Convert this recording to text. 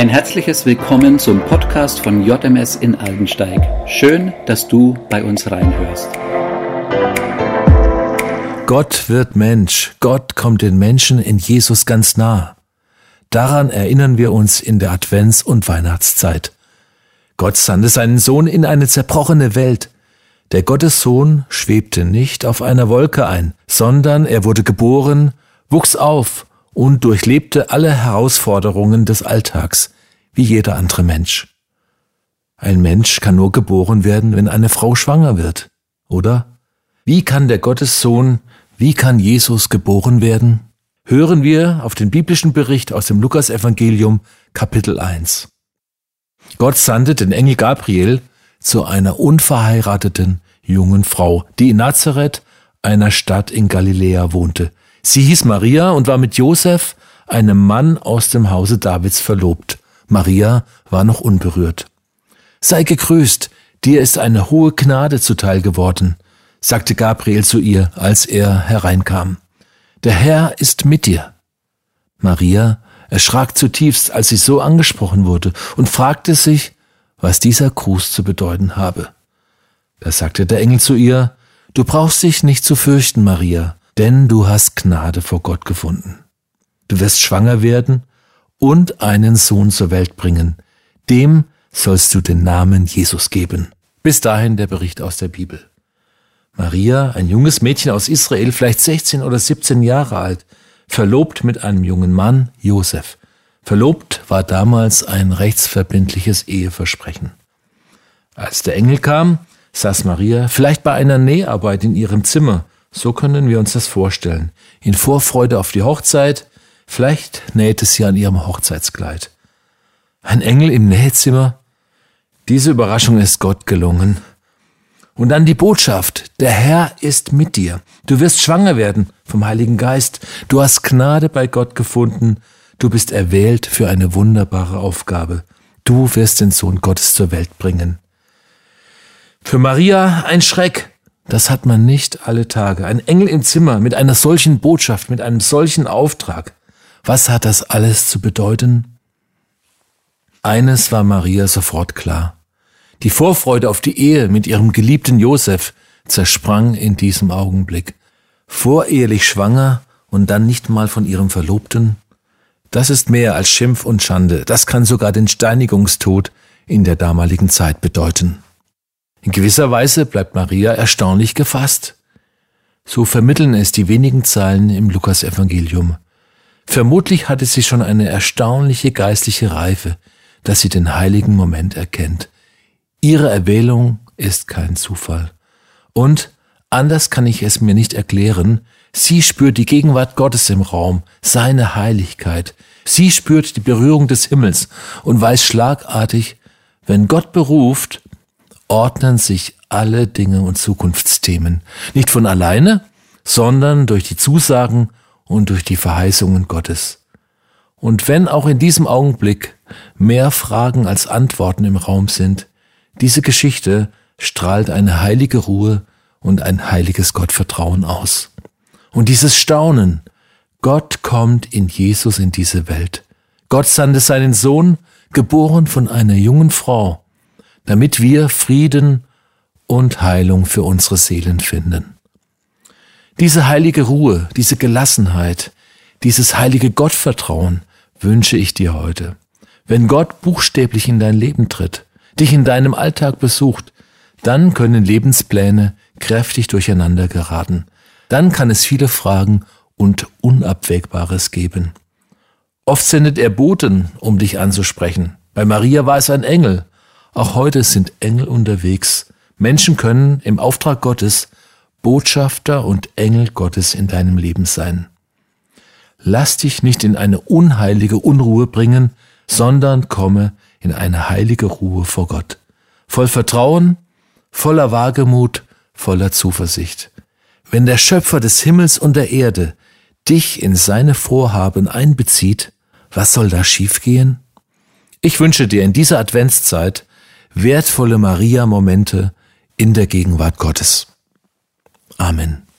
Ein herzliches Willkommen zum Podcast von JMS in Aldensteig. Schön, dass du bei uns reinhörst. Gott wird Mensch. Gott kommt den Menschen in Jesus ganz nah. Daran erinnern wir uns in der Advents- und Weihnachtszeit. Gott sandte seinen Sohn in eine zerbrochene Welt. Der Gottessohn schwebte nicht auf einer Wolke ein, sondern er wurde geboren, wuchs auf und durchlebte alle Herausforderungen des Alltags, wie jeder andere Mensch. Ein Mensch kann nur geboren werden, wenn eine Frau schwanger wird, oder? Wie kann der Gottessohn, wie kann Jesus geboren werden? Hören wir auf den biblischen Bericht aus dem Lukasevangelium Kapitel 1. Gott sandte den Engel Gabriel zu einer unverheirateten jungen Frau, die in Nazareth, einer Stadt in Galiläa, wohnte. Sie hieß Maria und war mit Josef, einem Mann aus dem Hause Davids, verlobt. Maria war noch unberührt. Sei gegrüßt, dir ist eine hohe Gnade zuteil geworden, sagte Gabriel zu ihr, als er hereinkam. Der Herr ist mit dir. Maria erschrak zutiefst, als sie so angesprochen wurde, und fragte sich, was dieser Gruß zu bedeuten habe. Da sagte der Engel zu ihr, Du brauchst dich nicht zu fürchten, Maria, denn du hast Gnade vor Gott gefunden. Du wirst schwanger werden und einen Sohn zur Welt bringen. Dem sollst du den Namen Jesus geben. Bis dahin der Bericht aus der Bibel. Maria, ein junges Mädchen aus Israel, vielleicht 16 oder 17 Jahre alt, verlobt mit einem jungen Mann, Josef. Verlobt war damals ein rechtsverbindliches Eheversprechen. Als der Engel kam, saß Maria vielleicht bei einer Näharbeit in ihrem Zimmer, so können wir uns das vorstellen, in Vorfreude auf die Hochzeit, vielleicht nähte sie an ihrem Hochzeitskleid. Ein Engel im Nähzimmer? Diese Überraschung ist Gott gelungen. Und dann die Botschaft, der Herr ist mit dir. Du wirst schwanger werden vom Heiligen Geist. Du hast Gnade bei Gott gefunden. Du bist erwählt für eine wunderbare Aufgabe. Du wirst den Sohn Gottes zur Welt bringen. Für Maria ein Schreck. Das hat man nicht alle Tage. Ein Engel im Zimmer mit einer solchen Botschaft, mit einem solchen Auftrag. Was hat das alles zu bedeuten? Eines war Maria sofort klar. Die Vorfreude auf die Ehe mit ihrem geliebten Josef zersprang in diesem Augenblick. Vorehelich schwanger und dann nicht mal von ihrem Verlobten? Das ist mehr als Schimpf und Schande. Das kann sogar den Steinigungstod in der damaligen Zeit bedeuten. In gewisser Weise bleibt Maria erstaunlich gefasst. So vermitteln es die wenigen Zeilen im Lukasevangelium. Vermutlich hatte sie schon eine erstaunliche geistliche Reife, dass sie den heiligen Moment erkennt. Ihre Erwählung ist kein Zufall. Und, anders kann ich es mir nicht erklären, sie spürt die Gegenwart Gottes im Raum, seine Heiligkeit. Sie spürt die Berührung des Himmels und weiß schlagartig, wenn Gott beruft, ordnen sich alle Dinge und Zukunftsthemen. Nicht von alleine, sondern durch die Zusagen und durch die Verheißungen Gottes. Und wenn auch in diesem Augenblick mehr Fragen als Antworten im Raum sind, diese Geschichte strahlt eine heilige Ruhe und ein heiliges Gottvertrauen aus. Und dieses Staunen, Gott kommt in Jesus in diese Welt. Gott sandte seinen Sohn, geboren von einer jungen Frau, damit wir Frieden und Heilung für unsere Seelen finden. Diese heilige Ruhe, diese Gelassenheit, dieses heilige Gottvertrauen wünsche ich dir heute. Wenn Gott buchstäblich in dein Leben tritt, dich in deinem Alltag besucht, dann können Lebenspläne kräftig durcheinander geraten. Dann kann es viele Fragen und Unabwägbares geben. Oft sendet er Boten, um dich anzusprechen. Bei Maria war es ein Engel, auch heute sind Engel unterwegs. Menschen können im Auftrag Gottes Botschafter und Engel Gottes in deinem Leben sein. Lass dich nicht in eine unheilige Unruhe bringen, sondern komme in eine heilige Ruhe vor Gott. Voll Vertrauen, voller Wagemut, voller Zuversicht. Wenn der Schöpfer des Himmels und der Erde dich in seine Vorhaben einbezieht, was soll da schiefgehen? Ich wünsche dir in dieser Adventszeit wertvolle Maria-Momente in der Gegenwart Gottes. Amen.